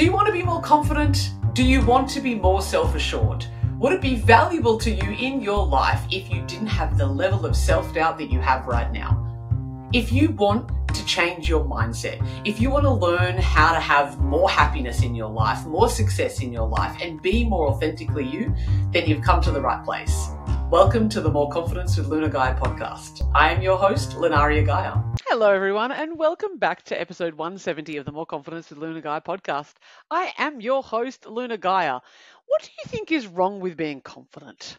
Do you want to be more confident? Do you want to be more self assured? Would it be valuable to you in your life if you didn't have the level of self doubt that you have right now? If you want to change your mindset, if you want to learn how to have more happiness in your life, more success in your life, and be more authentically you, then you've come to the right place. Welcome to the More Confidence with Luna Gaia podcast. I am your host, Lunaria Gaia. Hello, everyone, and welcome back to episode 170 of the More Confidence with Luna Gaia podcast. I am your host, Luna Gaia. What do you think is wrong with being confident?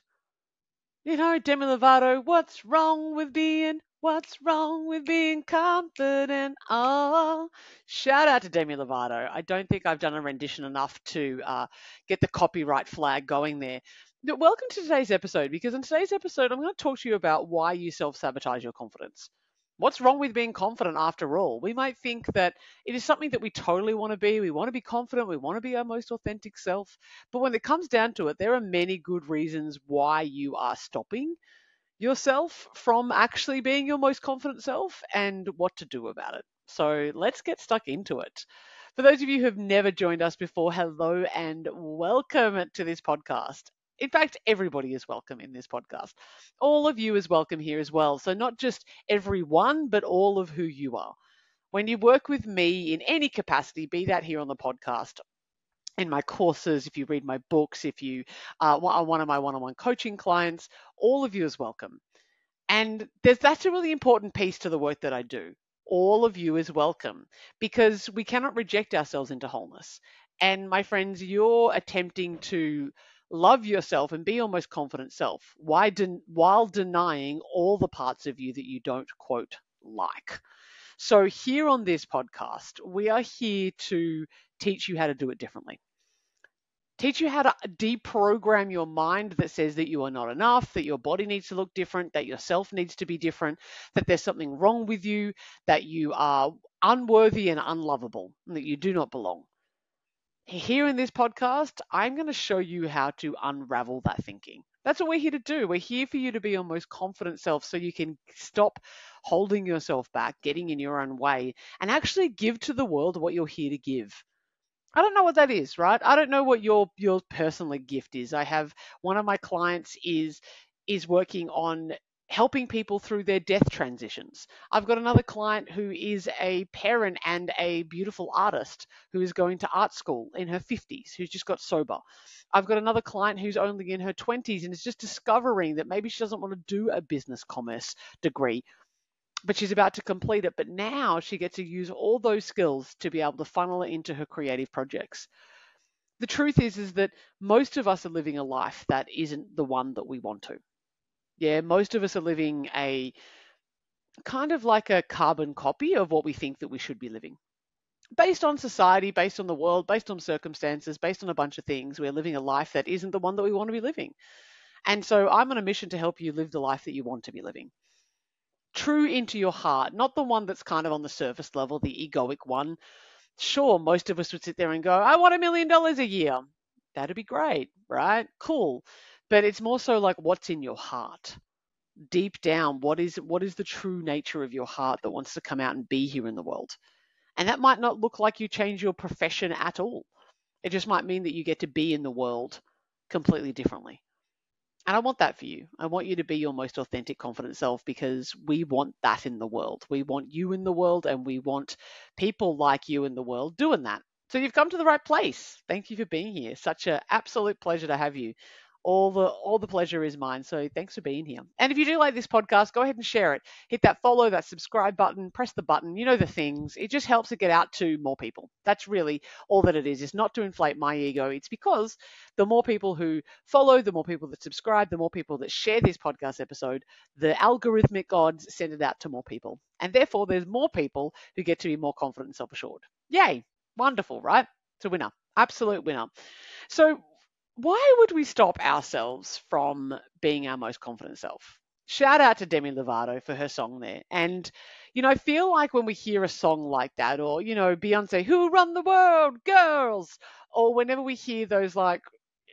You know, Demi Lovato, what's wrong with being What's wrong with being confident? Oh, shout out to Demi Lovato. I don't think I've done a rendition enough to uh, get the copyright flag going there. Welcome to today's episode because in today's episode, I'm going to talk to you about why you self sabotage your confidence. What's wrong with being confident after all? We might think that it is something that we totally want to be. We want to be confident. We want to be our most authentic self. But when it comes down to it, there are many good reasons why you are stopping yourself from actually being your most confident self and what to do about it. So let's get stuck into it. For those of you who have never joined us before, hello and welcome to this podcast. In fact, everybody is welcome in this podcast. All of you is welcome here as well. So, not just everyone, but all of who you are. When you work with me in any capacity, be that here on the podcast in my courses, if you read my books, if you are one of my one-on-one coaching clients, all of you is welcome. And that's a really important piece to the work that I do. All of you is welcome because we cannot reject ourselves into wholeness. And my friends, you're attempting to love yourself and be your most confident self why while denying all the parts of you that you don't quote like. So here on this podcast, we are here to teach you how to do it differently. Teach you how to deprogram your mind that says that you are not enough, that your body needs to look different, that yourself needs to be different, that there's something wrong with you, that you are unworthy and unlovable, and that you do not belong. Here in this podcast, I'm going to show you how to unravel that thinking. That's what we're here to do. We're here for you to be your most confident self so you can stop holding yourself back, getting in your own way, and actually give to the world what you're here to give. I don't know what that is, right? I don't know what your your personal gift is. I have one of my clients is is working on helping people through their death transitions. I've got another client who is a parent and a beautiful artist who is going to art school in her 50s, who's just got sober. I've got another client who's only in her 20s and is just discovering that maybe she doesn't want to do a business commerce degree but she's about to complete it. But now she gets to use all those skills to be able to funnel it into her creative projects. The truth is, is that most of us are living a life that isn't the one that we want to. Yeah, most of us are living a kind of like a carbon copy of what we think that we should be living. Based on society, based on the world, based on circumstances, based on a bunch of things, we're living a life that isn't the one that we want to be living. And so I'm on a mission to help you live the life that you want to be living true into your heart, not the one that's kind of on the surface level, the egoic one. Sure, most of us would sit there and go, I want a million dollars a year. That'd be great, right? Cool. But it's more so like what's in your heart. Deep down, what is what is the true nature of your heart that wants to come out and be here in the world? And that might not look like you change your profession at all. It just might mean that you get to be in the world completely differently. And I want that for you. I want you to be your most authentic, confident self because we want that in the world. We want you in the world and we want people like you in the world doing that. So you've come to the right place. Thank you for being here. Such an absolute pleasure to have you all the all the pleasure is mine. So thanks for being here. And if you do like this podcast, go ahead and share it. Hit that follow, that subscribe button, press the button. You know the things. It just helps it get out to more people. That's really all that it is. It's not to inflate my ego. It's because the more people who follow, the more people that subscribe, the more people that share this podcast episode, the algorithmic gods send it out to more people. And therefore there's more people who get to be more confident and self-assured. Yay. Wonderful, right? It's a winner. Absolute winner. So why would we stop ourselves from being our most confident self? Shout out to Demi Lovato for her song there. And, you know, I feel like when we hear a song like that, or, you know, Beyonce, Who Run the World, Girls, or whenever we hear those like,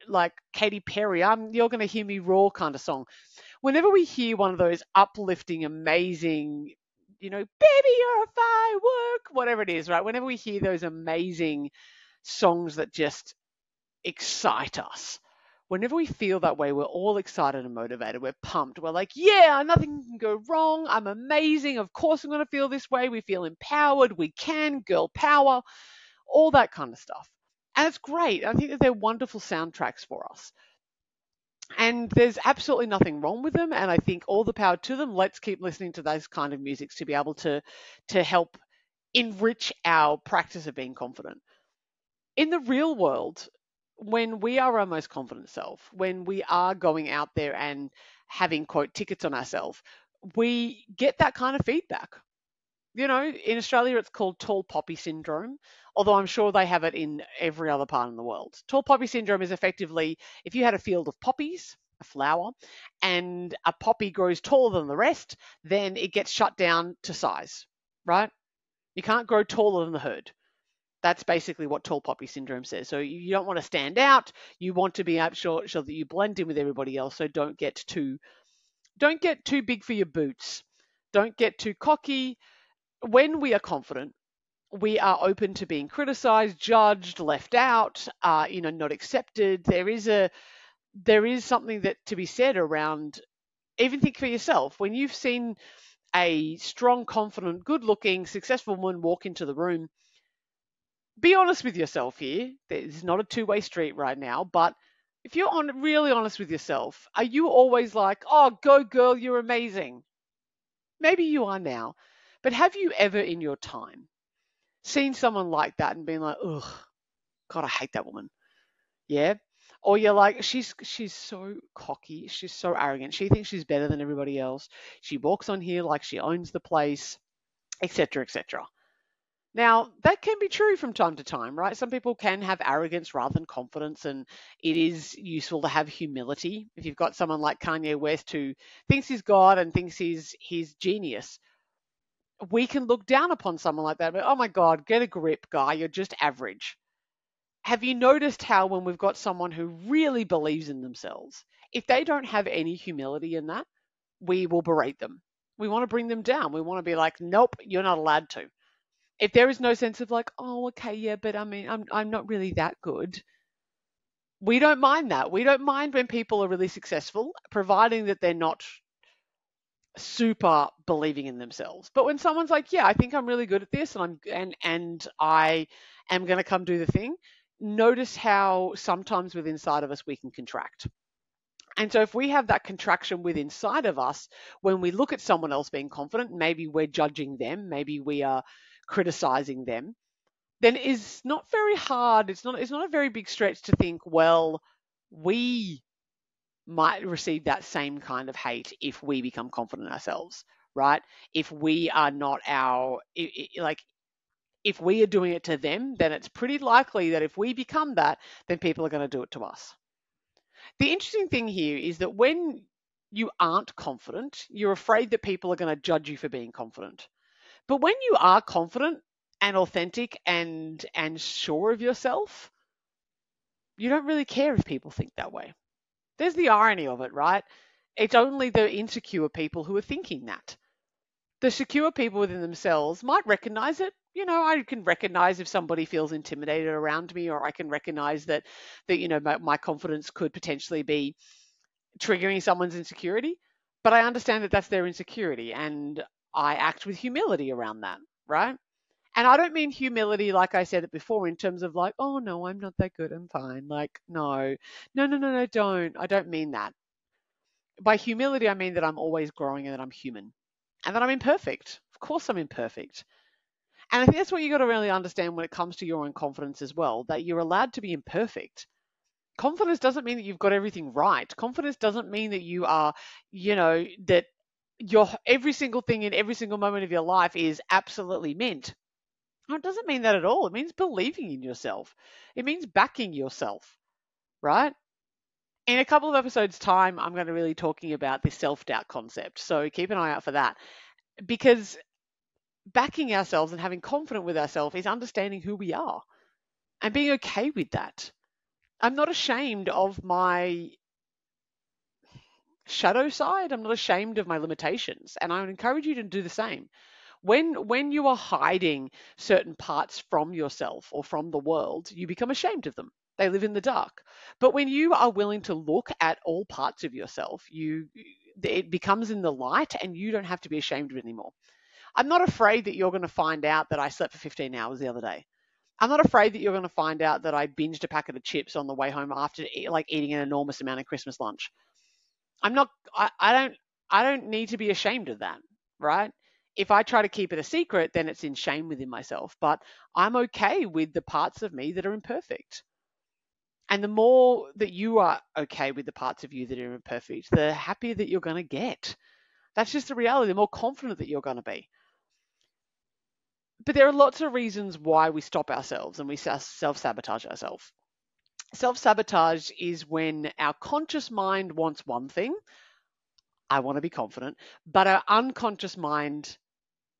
like Katy Perry, I'm, you're going to hear me roar kind of song. Whenever we hear one of those uplifting, amazing, you know, baby, you're a firework, whatever it is, right? Whenever we hear those amazing songs that just excite us. Whenever we feel that way, we're all excited and motivated. We're pumped. We're like, yeah, nothing can go wrong. I'm amazing. Of course, I'm going to feel this way. We feel empowered. We can, girl power, all that kind of stuff. And it's great. I think that they're wonderful soundtracks for us. And there's absolutely nothing wrong with them. And I think all the power to them. Let's keep listening to those kind of musics to be able to to help enrich our practice of being confident. In the real world, when we are our most confident self, when we are going out there and having quote tickets on ourselves, we get that kind of feedback. You know, in Australia, it's called tall poppy syndrome, although I'm sure they have it in every other part in the world. Tall poppy syndrome is effectively if you had a field of poppies, a flower, and a poppy grows taller than the rest, then it gets shut down to size, right? You can't grow taller than the herd. That's basically what tall poppy syndrome says. So you don't want to stand out. You want to be sure, sure that you blend in with everybody else. So don't get too don't get too big for your boots. Don't get too cocky. When we are confident, we are open to being criticized, judged, left out, uh, you know, not accepted. There is a there is something that to be said around even think for yourself when you've seen a strong, confident, good-looking, successful woman walk into the room be honest with yourself here. There's not a two way street right now, but if you're on really honest with yourself, are you always like, oh, go girl, you're amazing? Maybe you are now, but have you ever in your time seen someone like that and been like, ugh, God, I hate that woman? Yeah. Or you're like, she's she's so cocky, she's so arrogant, she thinks she's better than everybody else. She walks on here like she owns the place, etc., etc. Now, that can be true from time to time, right? Some people can have arrogance rather than confidence, and it is useful to have humility. If you've got someone like Kanye West who thinks he's God and thinks he's he's genius, we can look down upon someone like that. But oh my God, get a grip, guy. You're just average. Have you noticed how when we've got someone who really believes in themselves, if they don't have any humility in that, we will berate them. We want to bring them down. We want to be like, nope, you're not allowed to if there is no sense of like, oh, okay, yeah, but I mean, I'm I'm not really that good. We don't mind that. We don't mind when people are really successful, providing that they're not super believing in themselves. But when someone's like, yeah, I think I'm really good at this and I'm and and I am going to come do the thing, notice how sometimes within inside of us we can contract. And so if we have that contraction within inside of us when we look at someone else being confident, maybe we're judging them, maybe we are criticizing them, then it's not very hard. It's not it's not a very big stretch to think, well, we might receive that same kind of hate if we become confident ourselves, right? If we are not our like if we are doing it to them, then it's pretty likely that if we become that, then people are going to do it to us. The interesting thing here is that when you aren't confident, you're afraid that people are going to judge you for being confident. But when you are confident and authentic and and sure of yourself, you don't really care if people think that way. There's the irony of it, right? It's only the insecure people who are thinking that. The secure people within themselves might recognize it. You know, I can recognize if somebody feels intimidated around me, or I can recognize that that you know my, my confidence could potentially be triggering someone's insecurity. But I understand that that's their insecurity, and I act with humility around that, right? And I don't mean humility like I said it before in terms of like, oh no, I'm not that good, I'm fine. Like, no, no, no, no, no, don't. I don't mean that. By humility, I mean that I'm always growing and that I'm human and that I'm imperfect. Of course, I'm imperfect. And I think that's what you got to really understand when it comes to your own confidence as well that you're allowed to be imperfect. Confidence doesn't mean that you've got everything right. Confidence doesn't mean that you are, you know, that your every single thing in every single moment of your life is absolutely mint. it doesn't mean that at all. It means believing in yourself. It means backing yourself, right? In a couple of episodes' time, I'm going to really talking about this self-doubt concept. So keep an eye out for that. Because backing ourselves and having confidence with ourselves is understanding who we are and being okay with that. I'm not ashamed of my shadow side. I'm not ashamed of my limitations. And I would encourage you to do the same. When when you are hiding certain parts from yourself or from the world, you become ashamed of them. They live in the dark. But when you are willing to look at all parts of yourself, you it becomes in the light and you don't have to be ashamed of it anymore. I'm not afraid that you're going to find out that I slept for 15 hours the other day. I'm not afraid that you're going to find out that I binged a packet of chips on the way home after like eating an enormous amount of Christmas lunch. I'm not I, I don't I don't need to be ashamed of that, right? If I try to keep it a secret, then it's in shame within myself. But I'm okay with the parts of me that are imperfect. And the more that you are okay with the parts of you that are imperfect, the happier that you're going to get. That's just the reality, the more confident that you're going to be. But there are lots of reasons why we stop ourselves and we self sabotage ourselves. Self sabotage is when our conscious mind wants one thing, I want to be confident, but our unconscious mind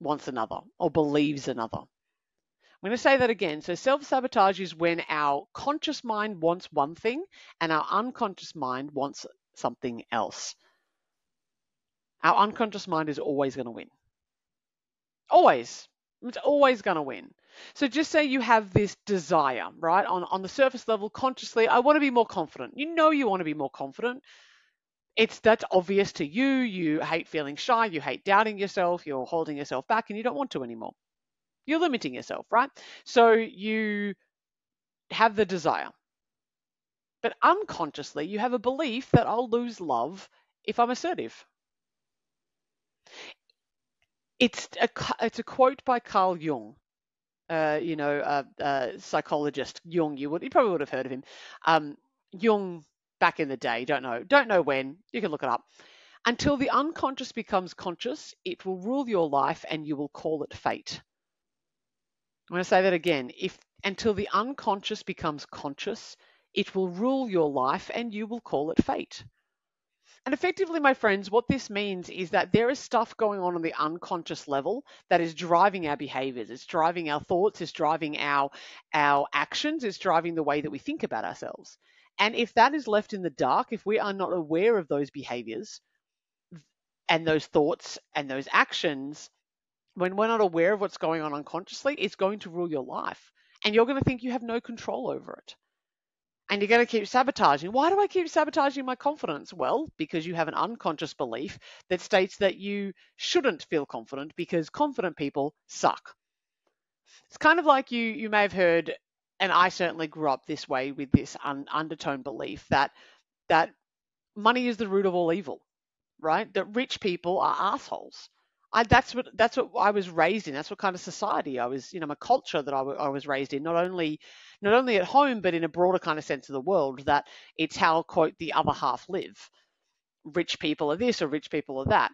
wants another or believes another. I'm going to say that again. So, self sabotage is when our conscious mind wants one thing and our unconscious mind wants something else. Our unconscious mind is always going to win. Always. It's always going to win. So just say you have this desire, right? On, on the surface level, consciously, I want to be more confident. You know you want to be more confident. It's that's obvious to you. You hate feeling shy. You hate doubting yourself. You're holding yourself back and you don't want to anymore. You're limiting yourself, right? So you have the desire. But unconsciously, you have a belief that I'll lose love if I'm assertive. It's a, it's a quote by Carl Jung, uh, you know, a, a, psychologist, Jung. You would, you probably would have heard of him. Um, Jung, back in the day, don't know, don't know when. You can look it up. Until the unconscious becomes conscious, it will rule your life, and you will call it fate. I'm going to say that again. If until the unconscious becomes conscious, it will rule your life and you will call it fate. And effectively, my friends, what this means is that there is stuff going on on the unconscious level that is driving our behaviors. It's driving our thoughts, it's driving our our actions, it's driving the way that we think about ourselves. And if that is left in the dark, if we are not aware of those behaviors and those thoughts and those actions, when we're not aware of what's going on unconsciously, it's going to rule your life. And you're going to think you have no control over it. And you're going to keep sabotaging. Why do I keep sabotaging my confidence? Well, because you have an unconscious belief that states that you shouldn't feel confident because confident people suck. It's kind of like you you may have heard, and I certainly grew up this way with this un- undertone belief that that money is the root of all evil, right? That rich people are assholes I, that's what that's what I was raised in. That's what kind of society I was, you know, my culture that I, w- I was raised in. Not only not only at home, but in a broader kind of sense of the world. That it's how quote the other half live. Rich people are this or rich people are that.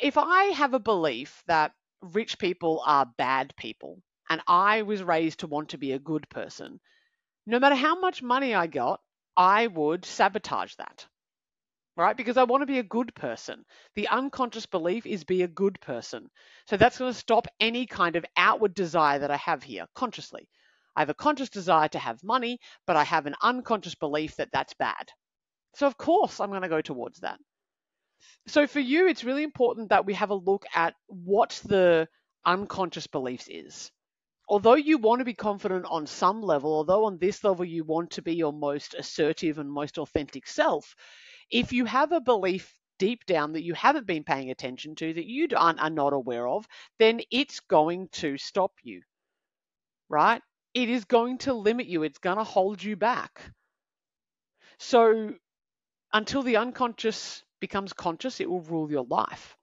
If I have a belief that rich people are bad people, and I was raised to want to be a good person, no matter how much money I got, I would sabotage that right? Because I want to be a good person. The unconscious belief is be a good person. So that's going to stop any kind of outward desire that I have here consciously. I have a conscious desire to have money, but I have an unconscious belief that that's bad. So, of course, I'm going to go towards that. So, for you, it's really important that we have a look at what the unconscious beliefs is. Although you want to be confident on some level, although on this level you want to be your most assertive and most authentic self, if you have a belief deep down that you haven't been paying attention to, that you are, are not aware of, then it's going to stop you, right? It is going to limit you, it's going to hold you back. So until the unconscious becomes conscious, it will rule your life.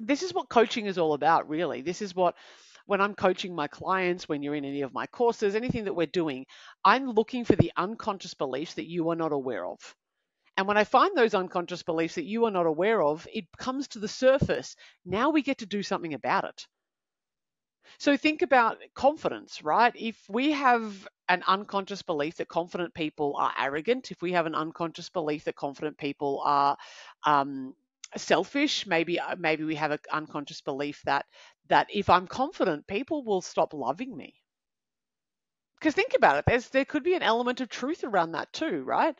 This is what coaching is all about, really. This is what when I'm coaching my clients, when you're in any of my courses, anything that we're doing, I'm looking for the unconscious beliefs that you are not aware of. And when I find those unconscious beliefs that you are not aware of, it comes to the surface. Now we get to do something about it. So think about confidence, right? If we have an unconscious belief that confident people are arrogant, if we have an unconscious belief that confident people are um, selfish, maybe uh, maybe we have an unconscious belief that that if I'm confident, people will stop loving me. Because think about it, there could be an element of truth around that too, right?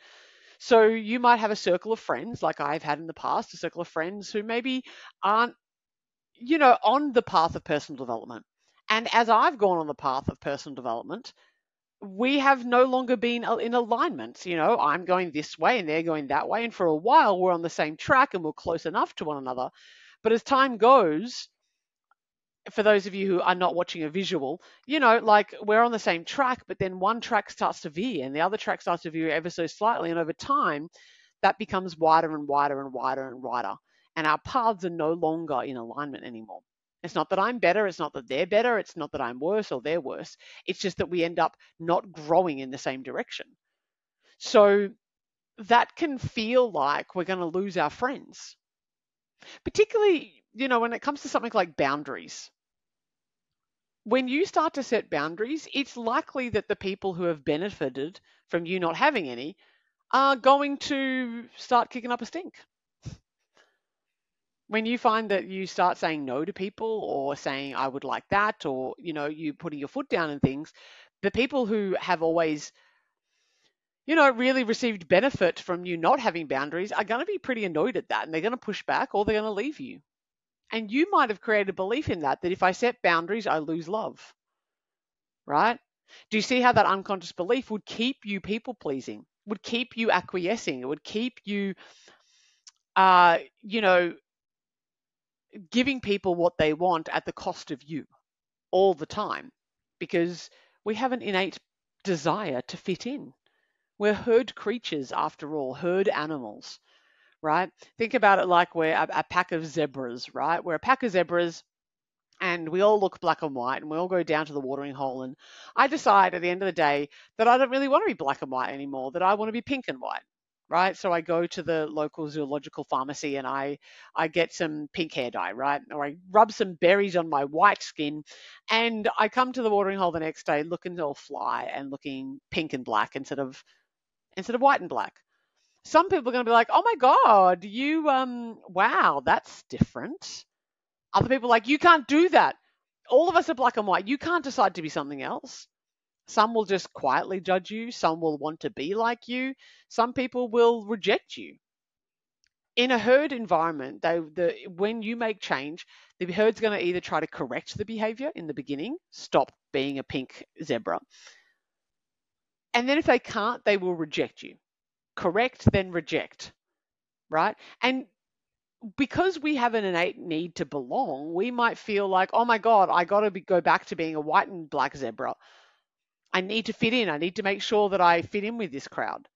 So you might have a circle of friends, like I've had in the past, a circle of friends who maybe aren't you know, on the path of personal development. And as I've gone on the path of personal development, we have no longer been in alignment. You know, I'm going this way and they're going that way. And for a while, we're on the same track and we're close enough to one another. But as time goes, for those of you who are not watching a visual, you know, like we're on the same track, but then one track starts to veer and the other track starts to veer ever so slightly. And over time, that becomes wider and wider and wider and wider. And our paths are no longer in alignment anymore. It's not that I'm better. It's not that they're better. It's not that I'm worse or they're worse. It's just that we end up not growing in the same direction. So that can feel like we're going to lose our friends. Particularly, you know, when it comes to something like boundaries. When you start to set boundaries, it's likely that the people who have benefited from you not having any are going to start kicking up a stink when you find that you start saying no to people or saying I would like that or you know you putting your foot down and things the people who have always you know really received benefit from you not having boundaries are going to be pretty annoyed at that and they're going to push back or they're going to leave you and you might have created a belief in that that if I set boundaries I lose love right? Do you see how that unconscious belief would keep you people pleasing would keep you acquiescing it would keep you uh, you know, giving people what they want at the cost of you all the time? Because we have an innate desire to fit in. We're herd creatures, after all, herd animals, right? Think about it like we're a, a pack of zebras, right? We're a pack of zebras and we all look black and white and we all go down to the watering hole. And I decide at the end of the day that I don't really want to be black and white anymore, that I want to be pink and white right? So I go to the local zoological pharmacy and I I get some pink hair dye, right? Or I rub some berries on my white skin and I come to the watering hole the next day looking all fly and looking pink and black instead of instead of white and black. Some people are going to be like, "Oh my god, you um wow, that's different." Other people like, "You can't do that." All of us are black and white. You can't decide to be something else. Some will just quietly judge you. Some will want to be like you. Some people will reject you. In a herd environment, they, the, when you make change, the herd's going to either try to correct the behavior in the beginning, stop being a pink zebra. And then if they can't, they will reject you. Correct, then reject. Right? And because we have an innate need to belong, we might feel like, oh my God, I got to go back to being a white and black zebra I need to fit in. I need to make sure that I fit in with this crowd.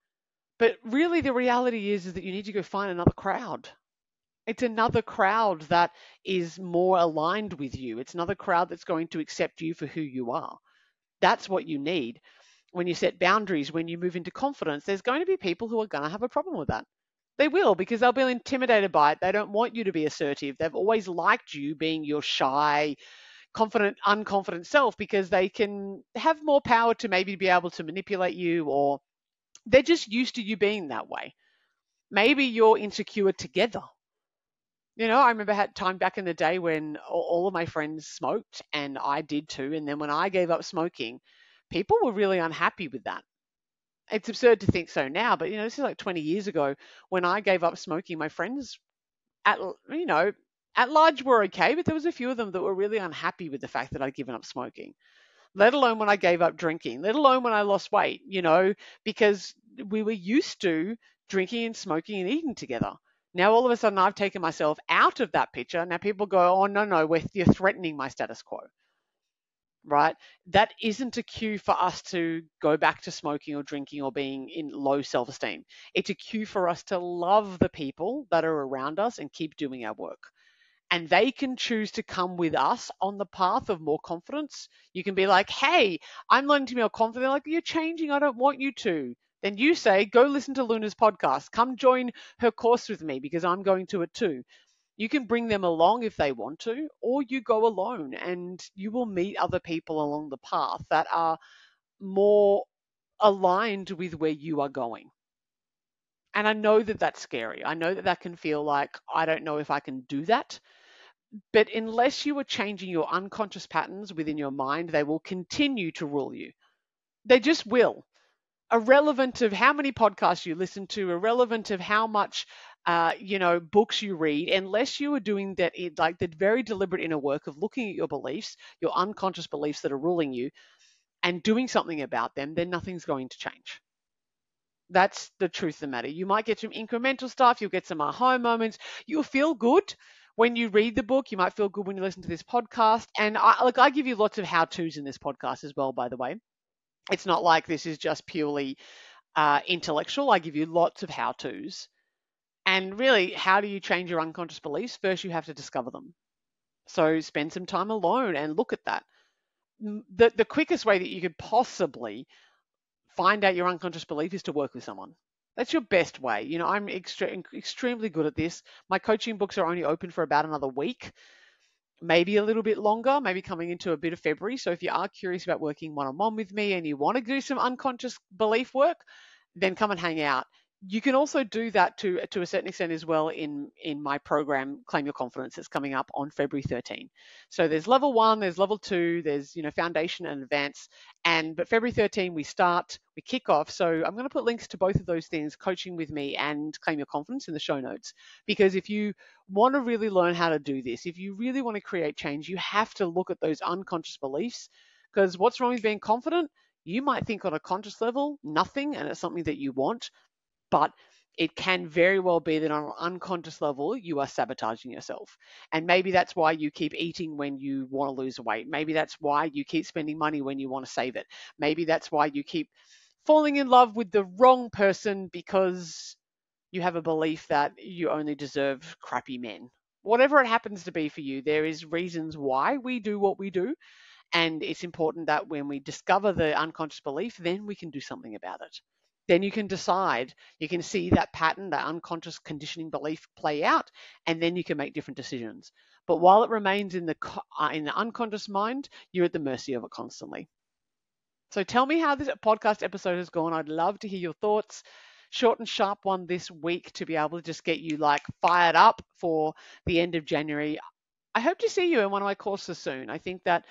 But really, the reality is, is that you need to go find another crowd. It's another crowd that is more aligned with you. It's another crowd that's going to accept you for who you are. That's what you need. When you set boundaries, when you move into confidence, there's going to be people who are going to have a problem with that. They will because they'll be intimidated by it. They don't want you to be assertive. They've always liked you being your shy, confident, unconfident self because they can have more power to maybe be able to manipulate you or they're just used to you being that way. Maybe you're insecure together. You know, I remember had time back in the day when all of my friends smoked and I did too. And then when I gave up smoking, people were really unhappy with that. It's absurd to think so now, but you know, this is like 20 years ago when I gave up smoking, my friends at you know at large were okay, but there was a few of them that were really unhappy with the fact that I'd given up smoking. Let alone when I gave up drinking, let alone when I lost weight, you know, because we were used to drinking and smoking and eating together. Now all of a sudden I've taken myself out of that picture. Now people go, oh no, no, you're threatening my status quo. Right? That isn't a cue for us to go back to smoking or drinking or being in low self esteem. It's a cue for us to love the people that are around us and keep doing our work and they can choose to come with us on the path of more confidence. You can be like, hey, I'm learning to be more confident. They're like, you're changing. I don't want you to. Then you say, go listen to Luna's podcast. Come join her course with me because I'm going to it too. You can bring them along if they want to, or you go alone and you will meet other people along the path that are more aligned with where you are going. And I know that that's scary. I know that that can feel like, I don't know if I can do that but unless you are changing your unconscious patterns within your mind, they will continue to rule you. They just will. Irrelevant of how many podcasts you listen to, irrelevant of how much uh, you know, books you read, unless you are doing that, like the very deliberate inner work of looking at your beliefs, your unconscious beliefs that are ruling you, and doing something about them, then nothing's going to change. That's the truth of the matter. You might get some incremental stuff, you'll get some aha moments, you'll feel good when you read the book, you might feel good when you listen to this podcast. And I, like I give you lots of how tos in this podcast as well, by the way. It's not like this is just purely uh, intellectual. I give you lots of how tos. And really, how do you change your unconscious beliefs? First, you have to discover them. So spend some time alone and look at that. The, the quickest way that you could possibly find out your unconscious belief is to work with someone. That's your best way. You know, I'm extre- extremely good at this. My coaching books are only open for about another week, maybe a little bit longer, maybe coming into a bit of February. So if you are curious about working one on one with me and you want to do some unconscious belief work, then come and hang out you can also do that to to a certain extent as well in in my program claim your confidence that's coming up on february 13 so there's level one there's level two there's you know foundation and advance and but february 13 we start we kick off. So i'm going to put links to both of those things coaching with me and claim your confidence in the show notes. Because if you want to really learn how to do this if you really want to create change you have to look at those unconscious beliefs. Because what's wrong with being confident? You might think on a conscious level nothing and it's something that you want but it can very well be that on an unconscious level you are sabotaging yourself. And maybe that's why you keep eating when you want to lose weight. Maybe that's why you keep spending money when you want to save it. Maybe that's why you keep falling in love with the wrong person because you have a belief that you only deserve crappy men. Whatever it happens to be for you there is reasons why we do what we do. And it's important that when we discover the unconscious belief then we can do something about it then you can decide, you can see that pattern, that unconscious conditioning belief play out, and then you can make different decisions. But while it remains in the uh, in the unconscious mind, you're at the mercy of it constantly. So tell me how this podcast episode has gone. I'd love to hear your thoughts. Short and sharp one this week to be able to just get you like fired up for the end of January. I hope to see you in one of my courses soon. I think that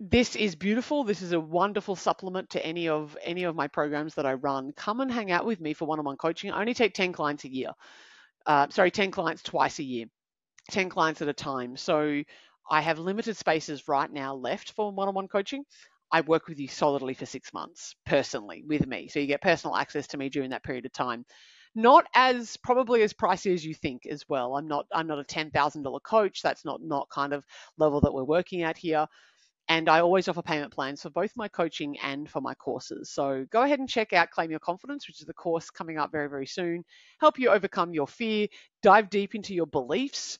this is beautiful. This is a wonderful supplement to any of any of my programs that I run. Come and hang out with me for one-on-one coaching. I only take 10 clients a year. Uh, sorry, 10 clients twice a year, 10 clients at a time. So I have limited spaces right now left for one-on-one coaching. I work with you solidly for six months personally with me. So you get personal access to me during that period of time. Not as probably as pricey as you think as well. I'm not I'm not a ten thousand dollar coach. That's not not kind of level that we're working at here. And I always offer payment plans for both my coaching and for my courses. So go ahead and check out Claim Your Confidence, which is the course coming up very, very soon. Help you overcome your fear, dive deep into your beliefs,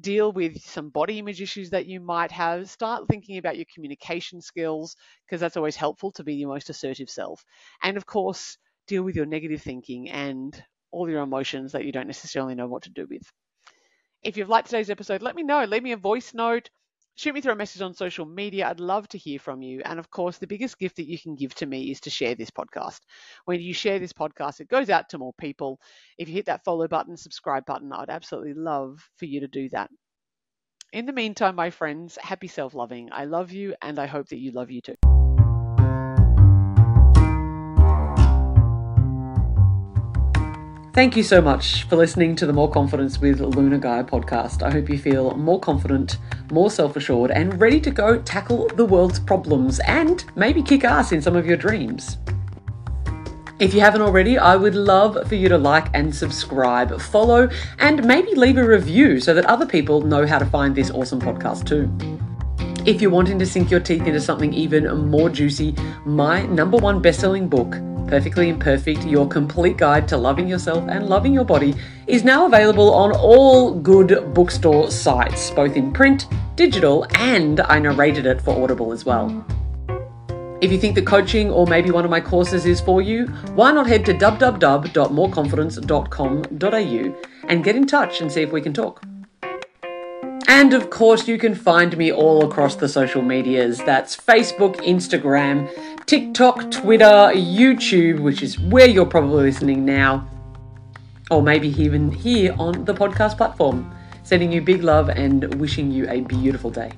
deal with some body image issues that you might have, start thinking about your communication skills, because that's always helpful to be your most assertive self. And of course, deal with your negative thinking and all your emotions that you don't necessarily know what to do with. If you've liked today's episode, let me know. Leave me a voice note shoot me through a message on social media. I'd love to hear from you. And of course, the biggest gift that you can give to me is to share this podcast. When you share this podcast, it goes out to more people. If you hit that follow button, subscribe button, I'd absolutely love for you to do that. In the meantime, my friends, happy self loving. I love you, and I hope that you love you too. Thank you so much for listening to the More Confidence with Luna Gaia podcast. I hope you feel more confident, more self assured, and ready to go tackle the world's problems and maybe kick ass in some of your dreams. If you haven't already, I would love for you to like and subscribe, follow, and maybe leave a review so that other people know how to find this awesome podcast too. If you're wanting to sink your teeth into something even more juicy, my number one best selling book Perfectly Imperfect, your complete guide to loving yourself and loving your body, is now available on all good bookstore sites, both in print, digital, and I narrated it for Audible as well. If you think the coaching or maybe one of my courses is for you, why not head to www.moreconfidence.com.au and get in touch and see if we can talk. And of course, you can find me all across the social medias. That's Facebook, Instagram, TikTok, Twitter, YouTube, which is where you're probably listening now, or maybe even here on the podcast platform. Sending you big love and wishing you a beautiful day.